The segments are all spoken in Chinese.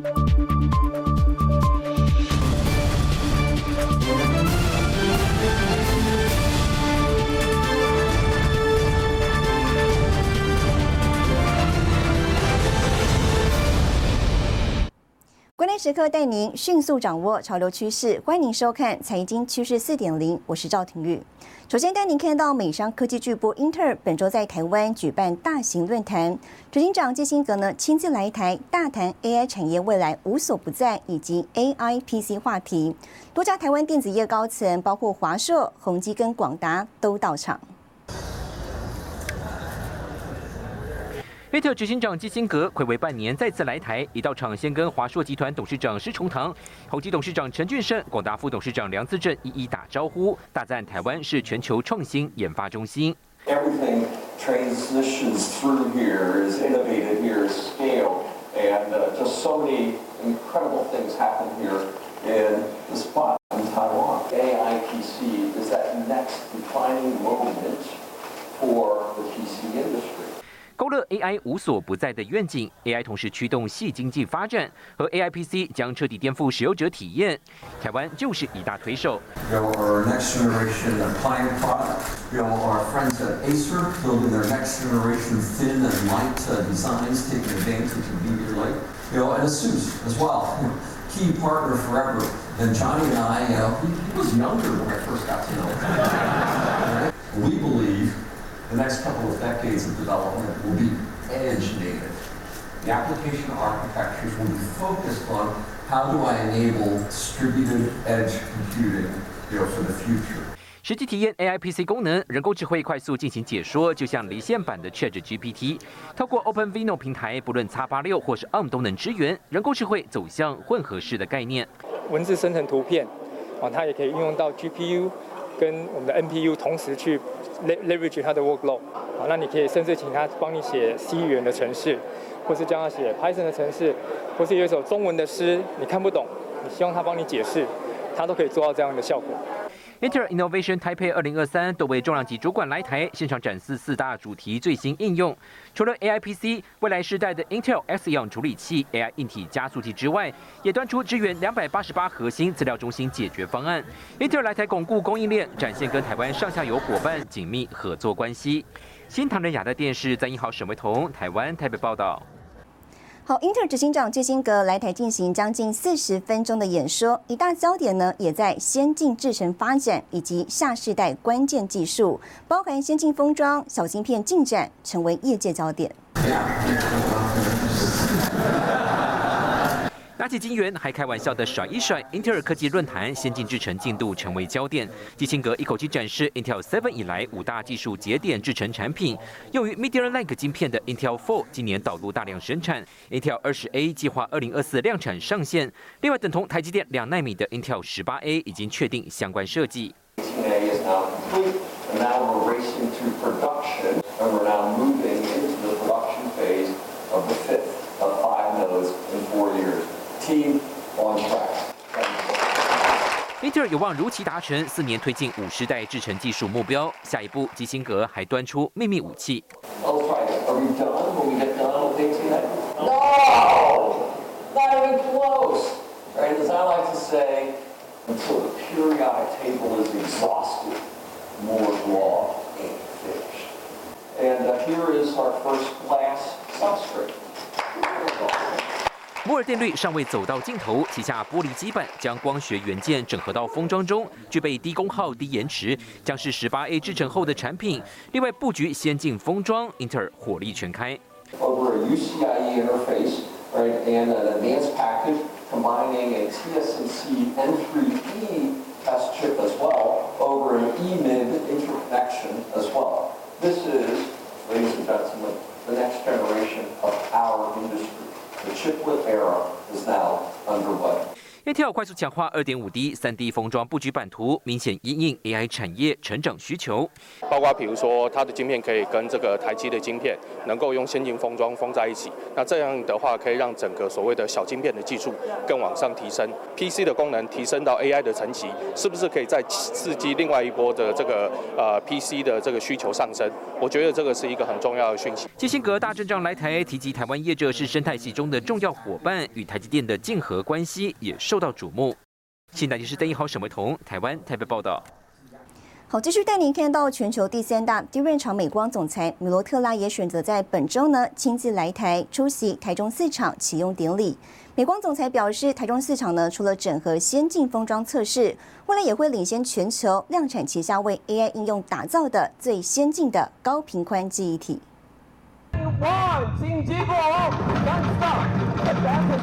关时刻带您迅速掌握潮流趋势，欢迎收看《财经趋势四点零》，我是赵廷玉。首先带您看到美商科技巨擘英特尔本周在台湾举办大型论坛，执行长基辛格呢亲自来台大谈 AI 产业未来无所不在以及 AI PC 话题，多家台湾电子业高层，包括华硕、宏基跟广达都到场。英特尔执行长基辛格暌违半年再次来台，一到场先跟华硕集团董事长施崇棠、宏基董事长陈俊生、广达副董事长梁自正一一打招呼，大赞台湾是全球创新研发中心。Everything transitions through here, is innovated here, is scale, and uh, just so many incredible things happen here in the spot in Taiwan. AIPC is that next defining moment for the PC industry. 勾勒 ai 无所不在的愿景 ai 同时驱动系经济发展和 aipc 将彻底颠覆使用者体验。台湾就是一大推手。the next couple of decades of development will be edge native. The application architectures will be focused on how do I enable distributed edge computing you know, for the future. 实际体验 AI PC 功能，人工智慧快速进行解说，就像离线版的 Chat GPT。透过 OpenVINO 平台，不论 X86 或是 ARM 都能支援，人工智慧走向混合式的概念。文字生成图片，啊，它也可以运用到 GPU 跟我们的 NPU 同时去 leverage 他的 workload，好，那你可以甚至请他帮你写 C 语言的程式，或是叫他写 Python 的程式，或是有一首中文的诗你看不懂，你希望他帮你解释，他都可以做到这样的效果。Intel Innovation Taipei 二零二三多位重量级主管来台，现场展示四大主题最新应用。除了 AI PC 未来时代的 Intel Xeon 处理器、AI 硬体加速器之外，也端出支援两百八十八核心资料中心解决方案。Intel 来台巩固供应链，展现跟台湾上下游伙伴紧密合作关系。新唐人亚的电视在英号沈维彤台湾台北报道。好，英特尔执行长基辛格来台进行将近四十分钟的演说，一大焦点呢也在先进制程发展以及下世代关键技术，包含先进封装、小芯片进展，成为业界焦点。拿起金元还开玩笑的甩一甩。英特尔科技论坛先进制成进度成为焦点基辛格一口气展示 intel seven 以来五大技术节点制成产品。用于 media link 芯片的 intel four 今年导入大量生产 intel 二十 a 计划二零二四量产上线另外等同台积电两纳米的 intel 十八 a 已经确定相关设计。Team on track. Thank you. 英特尔有望如期达成四年推进五十代制程技术目标。下一步，基辛格还端出秘密武器。Let's try it. Are we done when we get done with 18A? No! Not even close! Right, as I like to say, until the periodic table is exhausted, Moore's Law ain't finished. And uh, here is our first glass substrate. 摩尔定律尚未走到尽头，旗下玻璃基板将光学元件整合到封装中，具备低功耗、低延迟，将是十八 A 制成后的产品。另外布局先进封装，英特尔火力全开。over a UCIe interface, right, and an advanced package combining a TSMC N3E test chip as well over an EMIB interconnection as well. This is, ladies and gentlemen, the next generation of our industry. The chiplet era is now underway. Intel 快速强化 2.5D、3D 封装布局版图，明显因应 AI 产业成长需求。包括比如说，它的晶片可以跟这个台积的晶片能够用先进封装封在一起，那这样的话可以让整个所谓的小晶片的技术更往上提升，PC 的功能提升到 AI 的层级，是不是可以再刺激另外一波的这个呃 PC 的这个需求上升？我觉得这个是一个很重要的讯息。基辛格大阵仗来台，提及台湾业者是生态系中的重要伙伴，与台积电的竞合关系也受到瞩目。新台电视邓一豪、沈维彤，台湾台北报道。好，继续带您看到全球第三大低润厂美光总裁米罗特拉也选择在本周呢亲自来台出席台中四厂启用典礼。美光总裁表示，台中四厂呢除了整合先进封装测试，未来也会领先全球量产旗下为 AI 应用打造的最先进的高频宽记忆体。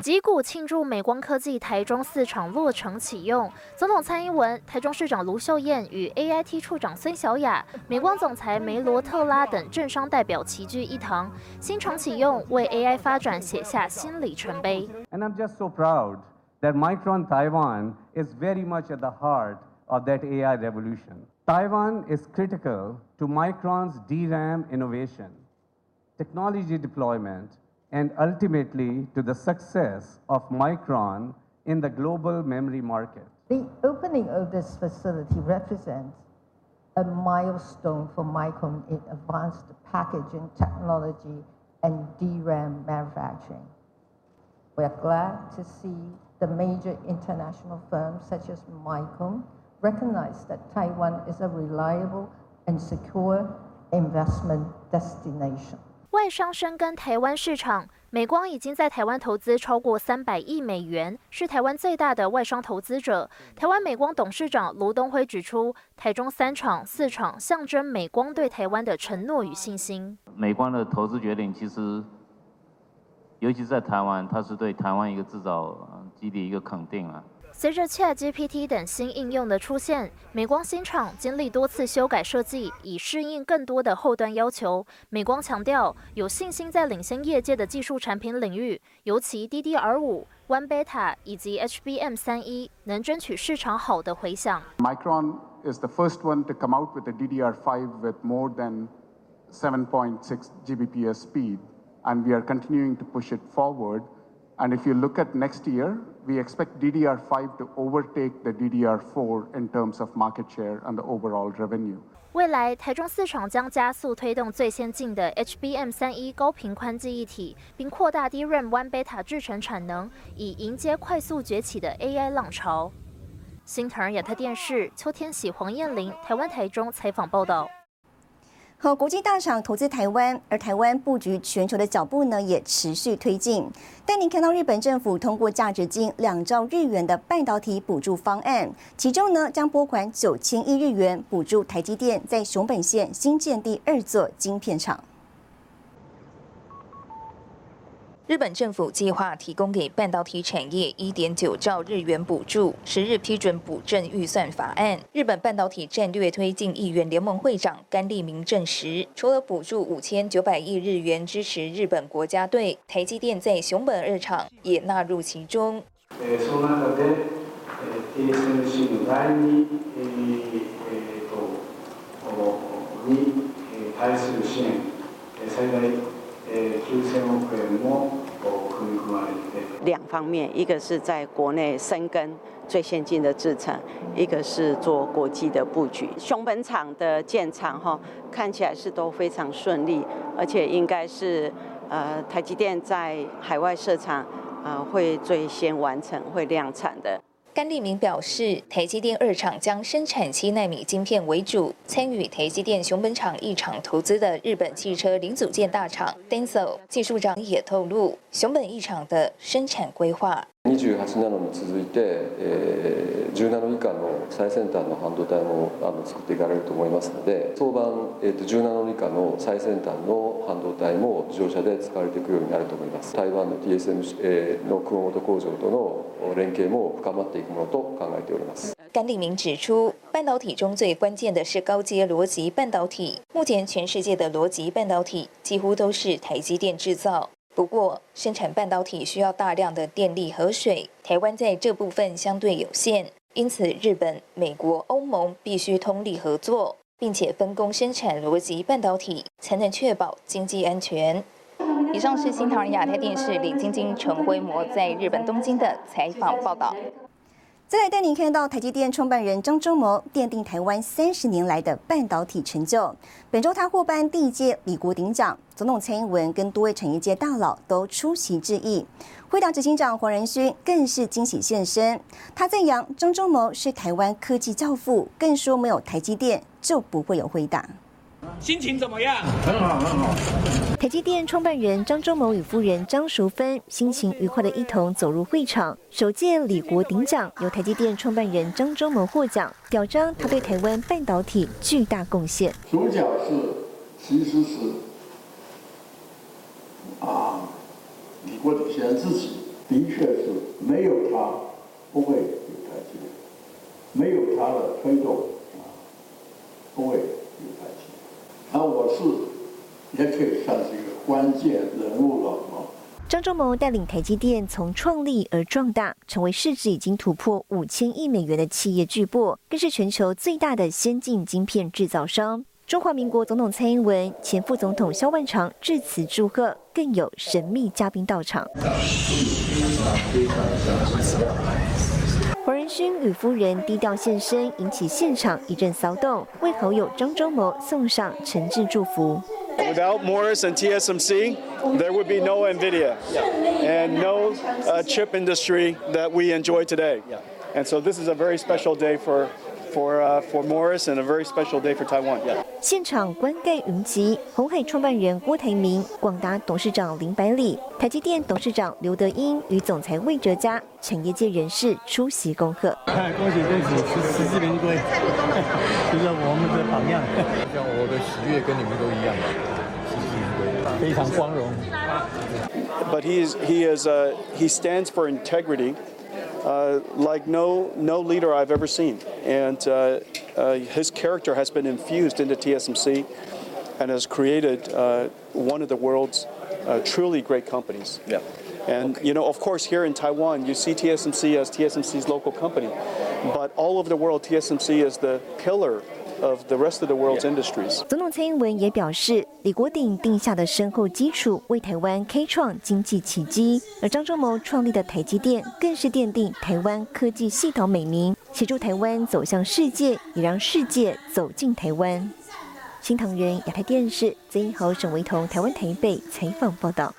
击鼓庆祝美光科技台中四厂落成启用，总统蔡英文、台中市长卢秀燕与 AIT 处长孙小雅、美光总裁梅罗特拉等政商代表齐聚一堂。新厂启用为 AI 发展写下新里程碑。And I'm just so proud that Micron Taiwan is very much at the heart of that AI revolution. Taiwan is critical to Micron's DRAM innovation. Technology deployment, and ultimately to the success of Micron in the global memory market. The opening of this facility represents a milestone for Micron in advanced packaging technology and DRAM manufacturing. We are glad to see the major international firms such as Micron recognize that Taiwan is a reliable and secure investment destination. 外商深耕台湾市场，美光已经在台湾投资超过三百亿美元，是台湾最大的外商投资者。台湾美光董事长卢东辉指出，台中三厂、四厂象征美光对台湾的承诺与信心。美光的投资决定，其实尤其是在台湾，它是对台湾一个制造基地一个肯定啊。随着 ChatGPT 等新应用的出现，美光新厂经历多次修改设计，以适应更多的后端要求。美光强调有信心在领先业界的技术产品领域，尤其 DDR5、One Beta 以及 HBM3E 能争取市场好的回响。Micron is the first one to come out with a DDR5 with more than 7.6 Gbps speed, and we are continuing to push it forward. And if you look at next year, we expect DDR5 to overtake the DDR4 in terms of market share and the overall revenue. 未来台中四厂将加速推动最先进的 HBM3E 高频宽记忆体，并扩大 DRAM One Beta 制程产能，以迎接快速崛起的 AI 浪潮。新唐亚特电视邱天喜、黄燕玲，台湾台中采访报道。和国际大厂投资台湾，而台湾布局全球的脚步呢也持续推进。但您看到日本政府通过价值近两兆日元的半导体补助方案，其中呢将拨款九千亿日元补助台积电在熊本县新建第二座晶片厂。日本政府计划提供给半导体产业一点九兆日元补助，十日批准补正预算法案。日本半导体战略推进议员联盟会长甘利明证实，除了补助五千九百亿日元支持日本国家队，台积电在熊本二厂也纳入其中。その中で TSMC の第二とに対する支援最大。 两方面，一个是在国内深耕最先进的制程，一个是做国际的布局。熊本厂的建厂哈，看起来是都非常顺利，而且应该是呃台积电在海外设厂呃会最先完成会量产的。甘利明表示，台积电二厂将生产七纳米晶片为主。参与台积电熊本厂一厂投资的日本汽车零组件大厂 Denso 技术长也透露，熊本一厂的生产规划。28ナノに続いて、えー、10ナノ以下の最先端の半導体もあの作っていかれると思いますので早晩、えー、と10ナノ以下の最先端の半導体も自動車で使われていくようになると思います台湾の TSM の熊本工場との連携も深まっていくものと考えております甘利明指出，半导体中最关键的是高阶逻辑半导体。目前全世界的逻辑半导体几乎都是台积电制造。不过，生产半导体需要大量的电力和水，台湾在这部分相对有限，因此日本、美国、欧盟必须通力合作，并且分工生产逻辑半导体，才能确保经济安全。以上是新唐人亚太电视李晶晶、陈辉模在日本东京的采访报道。再来带您看到台积电创办人张忠谋奠定台湾三十年来的半导体成就。本周他获颁第一届李国鼎奖，总统蔡英文跟多位产业界大佬都出席致意。辉达执行长黄仁勋更是惊喜现身，他赞扬张忠谋是台湾科技教父，更说没有台积电就不会有辉达。心情怎么样？很好，很好。台积电创办人张忠谋与夫人张淑芬心情愉快的一同走入会场。首届李国鼎奖由台积电创办人张忠谋获奖，表彰他对台湾半导体巨大贡献。主角是，其实是啊，李国鼎先生自己的确是没有他不会有台积电，没有他的推动啊，不会。那我是也可以算是一个关键人物了啊。张忠谋带领台积电从创立而壮大，成为市值已经突破五千亿美元的企业巨擘，更是全球最大的先进晶片制造商。中华民国总统蔡英文、前副总统萧万长致辞祝贺，更有神秘嘉宾到场。勋与夫人低调现身，引起现场一阵骚动，为好友张忠谋送上诚挚祝福。Without Morris and TSMC, there would be no NVIDIA and no uh, chip industry that we enjoy today. And so this is a very special day for for uh, for Morris and a very special day for Taiwan. Yeah. 现场观盖云集，红海创办人郭台铭、广达董事长林百里、台积电董事长刘德英与总裁魏哲嘉，产业界人士出席恭贺。恭喜恭喜，十十年归，就是我们的榜样。像我的喜悦跟你们都一样，十四年归，非常光荣。But he is he is uh, he stands for integrity. Uh, like no no leader I've ever seen, and uh, uh, his character has been infused into TSMC, and has created uh, one of the world's uh, truly great companies. Yeah. And okay. you know, of course, here in Taiwan, you see TSMC as TSMC's local company, but all over the world, TSMC is the pillar of the rest of the world's industries. 总统蔡英文也表示，李国鼎定下的深厚基础为台湾开创经济奇迹，而张忠谋创立的台积电更是奠定台湾科技系统美名，协助台湾走向世界，也让世界走进台湾。新唐人亚太电视曾一豪、沈维彤，台湾台北采访报道。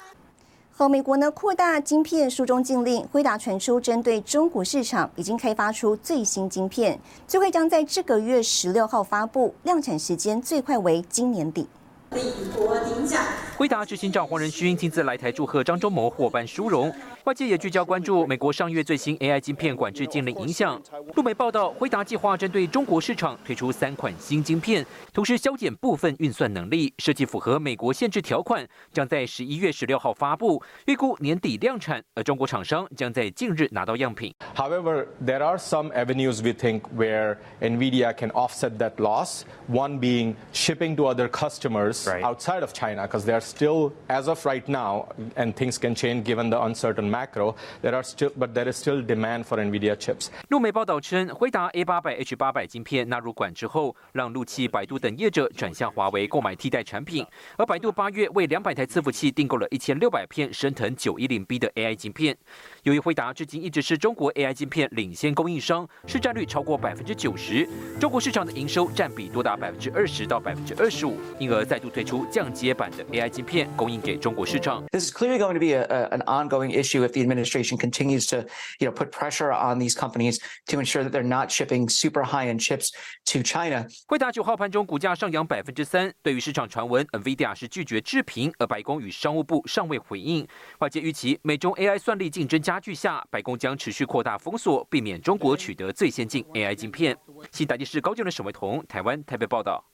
和，美国呢扩大晶片书中禁令，辉达传出针对中国市场已经开发出最新晶片，最快将在这个月十六号发布，量产时间最快为今年底。李国鼎奖，辉达执行长黄仁勋亲自来台祝贺张忠谋获颁殊荣。外界也聚焦关注美国上月最新 AI 晶片管制禁令影响。路媒报道，辉达计划针对中国市场推出三款新晶片，同时削减部分运算能力，设计符合美国限制条款，将在十一月十六号发布，预估年底量产，而中国厂商将在近日拿到样品。However, there are some avenues we think where Nvidia can offset that loss. One being shipping to other customers outside of China, because they are still, as of right now, and things can change given the uncertain. Macro, there are still, but there is still demand for NVIDIA chips. 路媒报道称，辉达 A 八百 H 八百晶片纳入管制后，让陆气、百度等业者转向华为购买替代产品。而百度八月为两百台伺服器订购了一千六百片升腾九一零 B 的 AI 晶片。由于辉达至今一直是中国 AI 晶片领先供应商，市占率超过百分之九十，中国市场的营收占比多达百分之二十到百分之二十五，因而再度推出降阶版的 AI 晶片供应给中国市场。This is clearly going to be a, an ongoing issue. If the administration continues to, you know, put pressure on these companies to ensure that they're not shipping super high-end chips to China. 惠达九号盘中股价上扬百分之三。对于市场传闻，NVIDIA 是拒绝置评，而白宫与商务部尚未回应。外界预期，美中 AI 算力竞争加剧下，白宫将持续扩大封锁，避免中国取得最先进 AI 晶片。新台电视高就的沈维彤，台湾台北报道。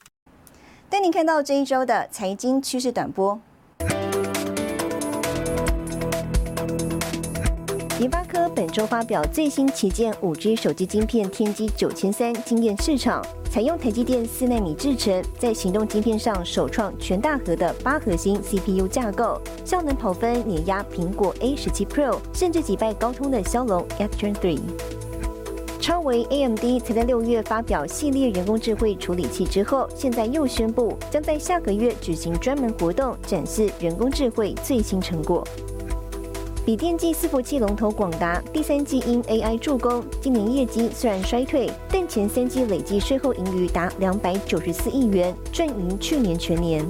带您看到这一周的财经趋势短波。联发科本周发表最新旗舰五 G 手机晶片天玑九千三，惊艳市场。采用台积电四纳米制程，在行动晶片上首创全大核的八核心 CPU 架构，效能跑分碾压苹果 A 十七 Pro，甚至击败高通的骁龙 X Gen 3。超维 AMD 才在六月发表系列人工智慧处理器之后，现在又宣布将在下个月举行专门活动，展示人工智慧最新成果。笔电机伺服器龙头广达第三季因 AI 助攻，今年业绩虽然衰退，但前三季累计税后盈余达两百九十四亿元，赚赢去年全年。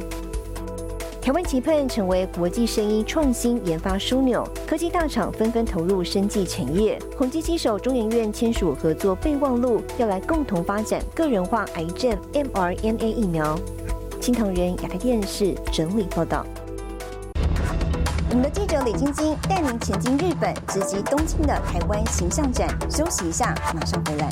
台湾期盼成为国际生医创新研发枢纽，科技大厂纷纷投入生技产业。宏基携手中研院签署合作备忘录，要来共同发展个人化癌症 mRNA 疫苗。新唐人亚太电视整理报道。我们的记者李晶晶带您前进日本，直击东京的台湾形象展。休息一下，马上回来。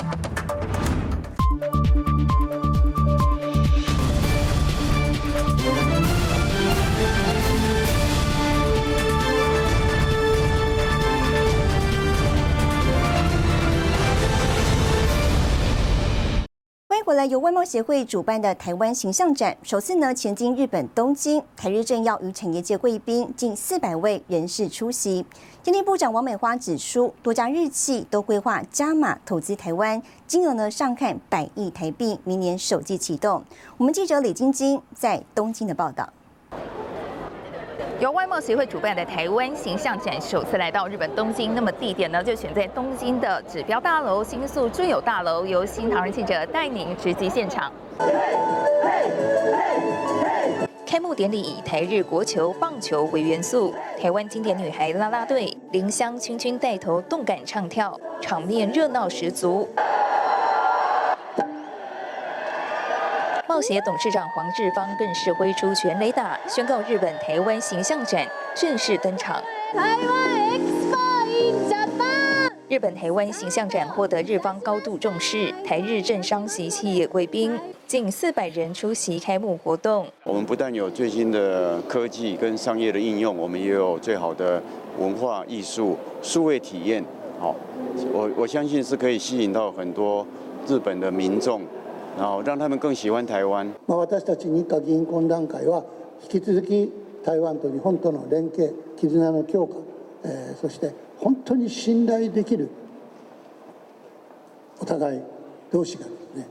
来由外贸协会主办的台湾形象展，首次呢前进日本东京，台日政要与产业界贵宾近四百位人士出席。经济部长王美花指出，多家日企都规划加码投资台湾，金额呢上看百亿台币，明年首季启动。我们记者李晶晶在东京的报道。由外贸协会主办的台湾形象展首次来到日本东京，那么地点呢就选在东京的指标大楼新宿尊友大楼，由新唐人记者带您直击现场。开幕典礼以台日国球棒球为元素，台湾经典女孩啦啦队林香君君带头动感唱跳，场面热闹十足。冒协董事长黄志芳更是挥出全雷打，宣告日本台湾形象展正式登场。台湾 Expo Japan，日本台湾形象展获得日方高度重视，台日政商及企业贵宾近四百人出席开幕活动。我们不但有最新的科技跟商业的应用，我们也有最好的文化艺术、数位体验。好，我我相信是可以吸引到很多日本的民众。让他们更喜欢台湾。まあ私たち日華議員懇談会は引き続き台湾と日本との連携、絆の強化、えー、そして本当に信頼できる。お互い同士がですね。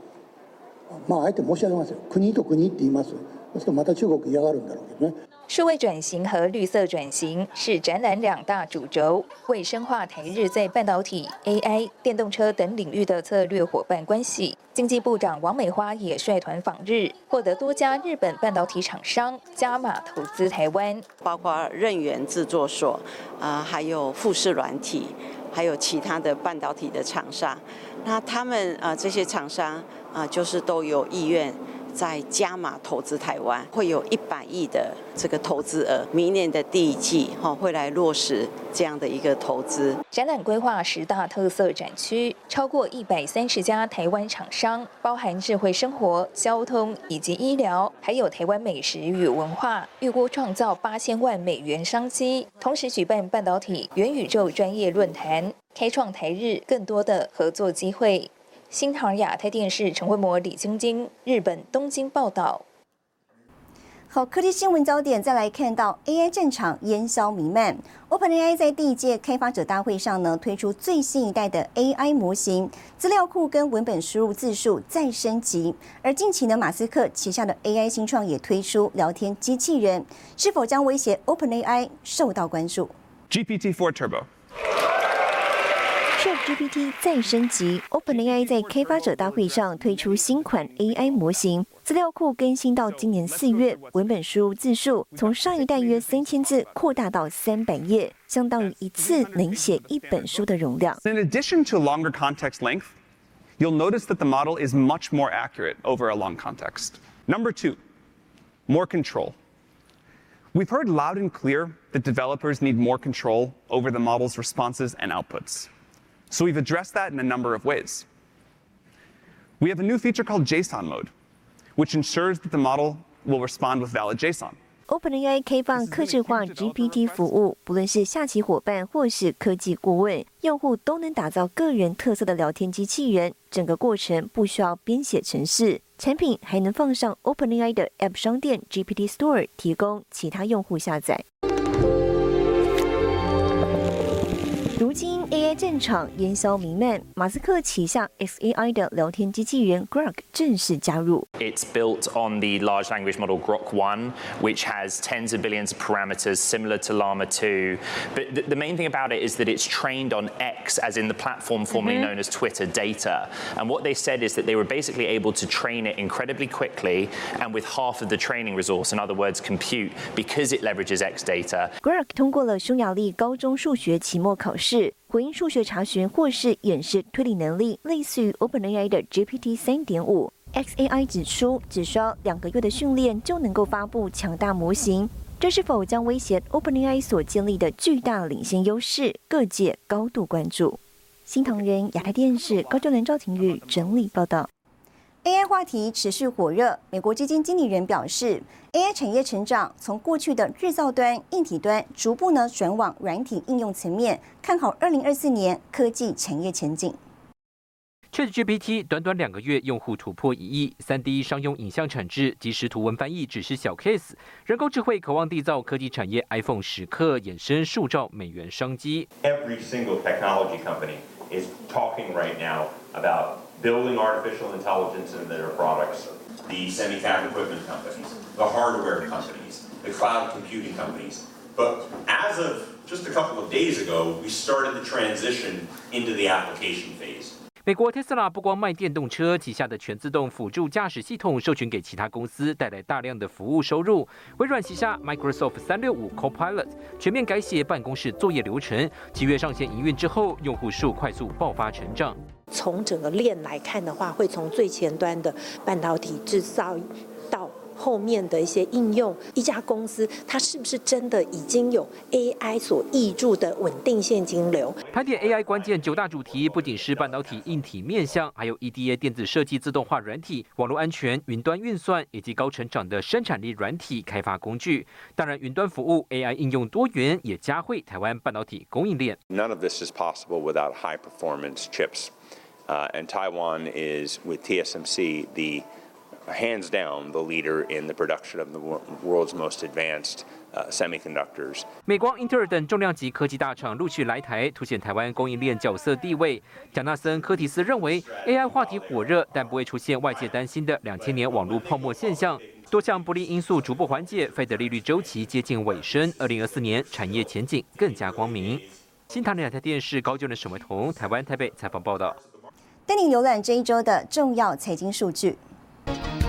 まああえて申し上げますよ。国と国って言います。そうするとまた中国嫌がるんだろうけどね。数位转型和绿色转型是展览两大主轴，为深化台日在半导体、AI、电动车等领域的策略伙伴关系。经济部长王美花也率团访日，获得多家日本半导体厂商加码投资台湾，包括任源制作所啊，还有富士软体，还有其他的半导体的厂商。那他们啊，这些厂商啊，就是都有意愿。 在加码投资台湾，会有一百亿的这个投资额，明年的第一季哈会来落实这样的一个投资。展览规划十大特色展区，超过一百三十家台湾厂商，包含智慧生活、交通以及医疗，还有台湾美食与文化，预估创造八千万美元商机。同时举办半导体、元宇宙专业论坛，开创台日更多的合作机会。新唐亚太电视陈慧模、李晶晶，日本东京报道。好，科技新闻焦点再来看到 AI 战场烟消弥漫。OpenAI 在第一届开发者大会上呢，推出最新一代的 AI 模型，资料库跟文本输入字数再升级。而近期呢，马斯克旗下的 AI 新创也推出聊天机器人，是否将威胁 OpenAI 受到关注？GPT-4 Turbo。GPT 再升级，OpenAI 在开发者大会上推出新款 AI 模型，资料库更新到今年四月，文本输入字数从上一代约三千字扩大到三百页，相当于一次能写一本书的容量。In addition to longer context length, you'll notice that the model is much more accurate over a long context. Number two, more control. We've heard loud and clear that developers need more control over the model's responses and outputs. So we've addressed that in a number of ways. We have a new feature called JSON mode, which ensures that the model will respond with valid JSON. OpenAI 开放客制化 GPT 服务，不论是下棋伙伴或是科技顾问，用户都能打造个人特色的聊天机器人。整个过程不需要编写程式，产品还能放上 OpenAI 的 App 商店 GPT Store，提供其他用户下载。如今 AI 战场烟消弥漫，马斯克旗下 xAI 的聊天机器人 Grok 正式加入。It's built on the large language model Grok 1, which has tens of billions of parameters similar to Llama 2. But the, the main thing about it is that it's trained on X, as in the platform formerly known as Twitter, data. And what they said is that they were basically able to train it incredibly quickly and with half of the training resource, in other words, compute, because it leverages X data. Grok 通过了匈牙利高中数学期末考试。 是回应数学查询或是演示推理能力，类似于 OpenAI 的 GPT 三点五。XAI 指出，只需要两个月的训练就能够发布强大模型，这是否将威胁 OpenAI 所建立的巨大领先优势？各界高度关注。新唐人亚太电视高教联赵廷宇整理报道。AI 话题持续火热。美国基金经理人表示，AI 产业成长从过去的制造端、硬体端，逐步呢转往软体应用层面，看好二零二四年科技产业前景。ChatGPT 短短两个月，用户突破一亿，三 D 商用影像产制、即时图文翻译只是小 case，人工智慧渴望缔造科技产业 iPhone 时刻，衍生数兆美元商机。Every single technology company is talking right now about. Building artificial intelligence into their products, the semi-cap equipment companies, the hardware companies, the cloud computing companies. But as of just a couple of days ago, we started the transition into the application phase. 美国特斯拉不光卖电动车，旗下的全自动辅助驾驶系统授权给其他公司，带来大量的服务收入。微软旗下 Microsoft 三六五 Copilot 全面改写办公室作业流程，七月上线营运之后，用户数快速爆发成长。从整个链来看的话，会从最前端的半导体制造。后面的一些应用，一家公司它是不是真的已经有 AI 所挹注的稳定现金流？盘点 AI 关键九大主题，不仅是半导体硬体面向，还有 EDA 电子设计、自动化软体、网络安全、云端运算以及高成长的生产力软体开发工具。当然，云端服务 AI 应用多元，也加惠台湾半导体供应链。None of this is possible without high performance chips, and Taiwan is with TSMC the hands down the leader in the production of the world's most advanced semiconductors. 美光、英特尔等重量级科技大厂陆续来台，凸显台湾供应链角色地位。贾纳森·科提斯认为，AI 话题火热，但不会出现外界担心的两千年网络泡沫现象。多项不利因素逐步缓解，费德利率周期接近尾声，二零二四年产业前景更加光明。新唐两台电视高就的沈维彤，台湾台北采访报道。带你浏览这一周的重要财经数据。龙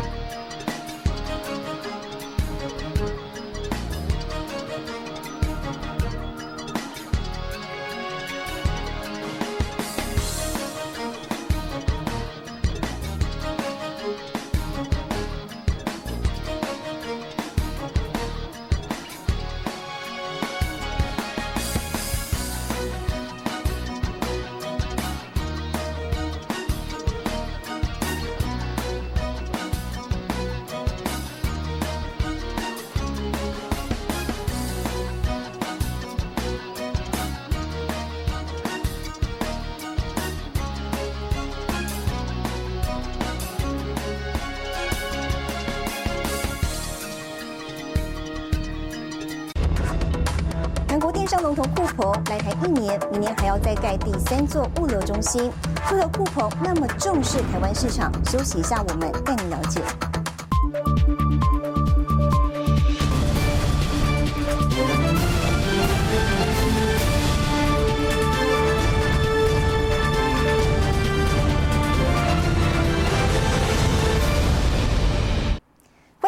来台一年，明年还要再盖第三座物流中心。为何库鹏那么重视台湾市场？休息一下，我们带你了解。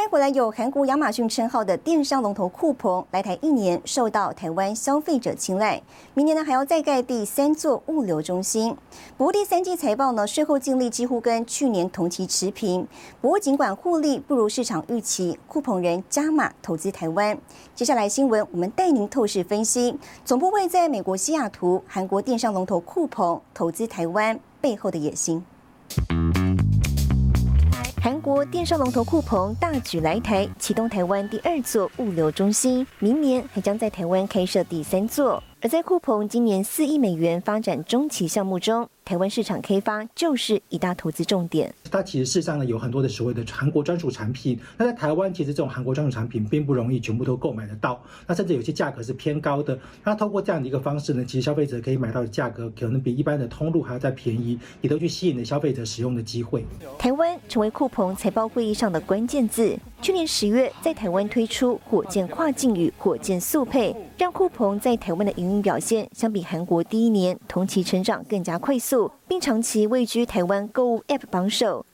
回来有韩国亚马逊称号的电商龙头酷鹏来台一年，受到台湾消费者青睐。明年呢还要再盖第三座物流中心。不过第三季财报呢税后净利几乎跟去年同期持平。不过尽管获利不如市场预期，酷鹏人加码投资台湾。接下来新闻我们带您透视分析，总部位在美国西雅图，韩国电商龙头酷鹏投资台湾背后的野心。国电商龙头酷鹏大举来台，启动台湾第二座物流中心，明年还将在台湾开设第三座。而在酷鹏今年四亿美元发展中期项目中，台湾市场开发就是一大投资重点。它其实事实上呢有很多的所谓的韩国专属产品，那在台湾其实这种韩国专属产品并不容易全部都购买得到，那甚至有些价格是偏高的。那透过这样的一个方式呢，其实消费者可以买到的价格可能比一般的通路还要再便宜，也都去吸引了消费者使用的机会。台湾成为酷鹏财报会议上的关键字。去年十月在台湾推出火箭跨境与火箭速配，让酷鹏在台湾的营运表现相比韩国第一年同期成长更加快速，并长期位居台湾购物 App 榜首。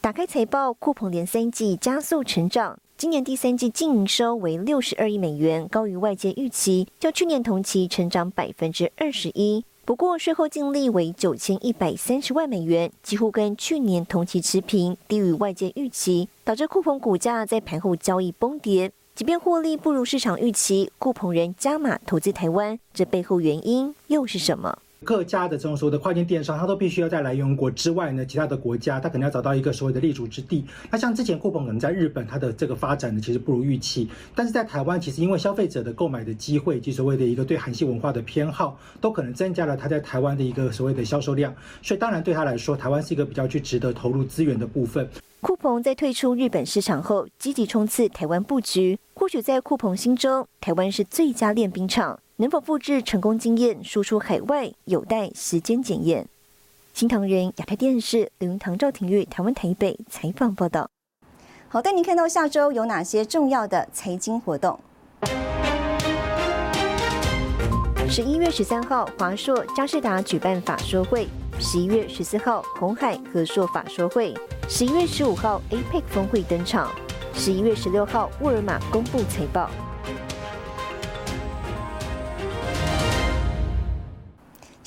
打开财报，酷鹏连三季加速成长，今年第三季净营收为六十二亿美元，高于外界预期，较去年同期成长百分之二十一。不过税后净利为九千一百三十万美元，几乎跟去年同期持平，低于外界预期，导致酷鹏股价在盘后交易崩跌。即便获利不如市场预期，酷鹏人加码投资台湾，这背后原因又是什么？各家的这种所谓的跨境电商，它都必须要在来源国之外呢，其他的国家，它可能要找到一个所谓的立足之地。那像之前酷鹏可能在日本，它的这个发展呢，其实不如预期。但是在台湾，其实因为消费者的购买的机会及所谓的一个对韩系文化的偏好，都可能增加了它在台湾的一个所谓的销售量。所以当然对他来说，台湾是一个比较去值得投入资源的部分。酷鹏在退出日本市场后，积极冲刺台湾布局。或许在酷鹏心中，台湾是最佳练兵场。能否复制成功经验输出海外，有待时间检验。新唐人亚太电视刘云堂、赵廷玉，台湾台北采访报道。好，带您看到下周有哪些重要的财经活动。十一月十三号，华硕、嘉士达举办法说会；十一月十四号，红海、和硕法说会；十一月十五号，APEC 峰会登场；十一月十六号，沃尔玛公布财报。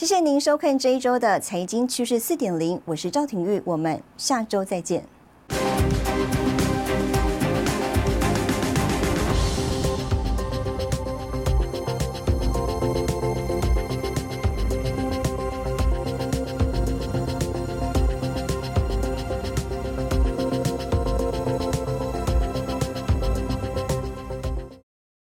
谢谢您收看这一周的财经趋势四点零，我是赵廷玉，我们下周再见。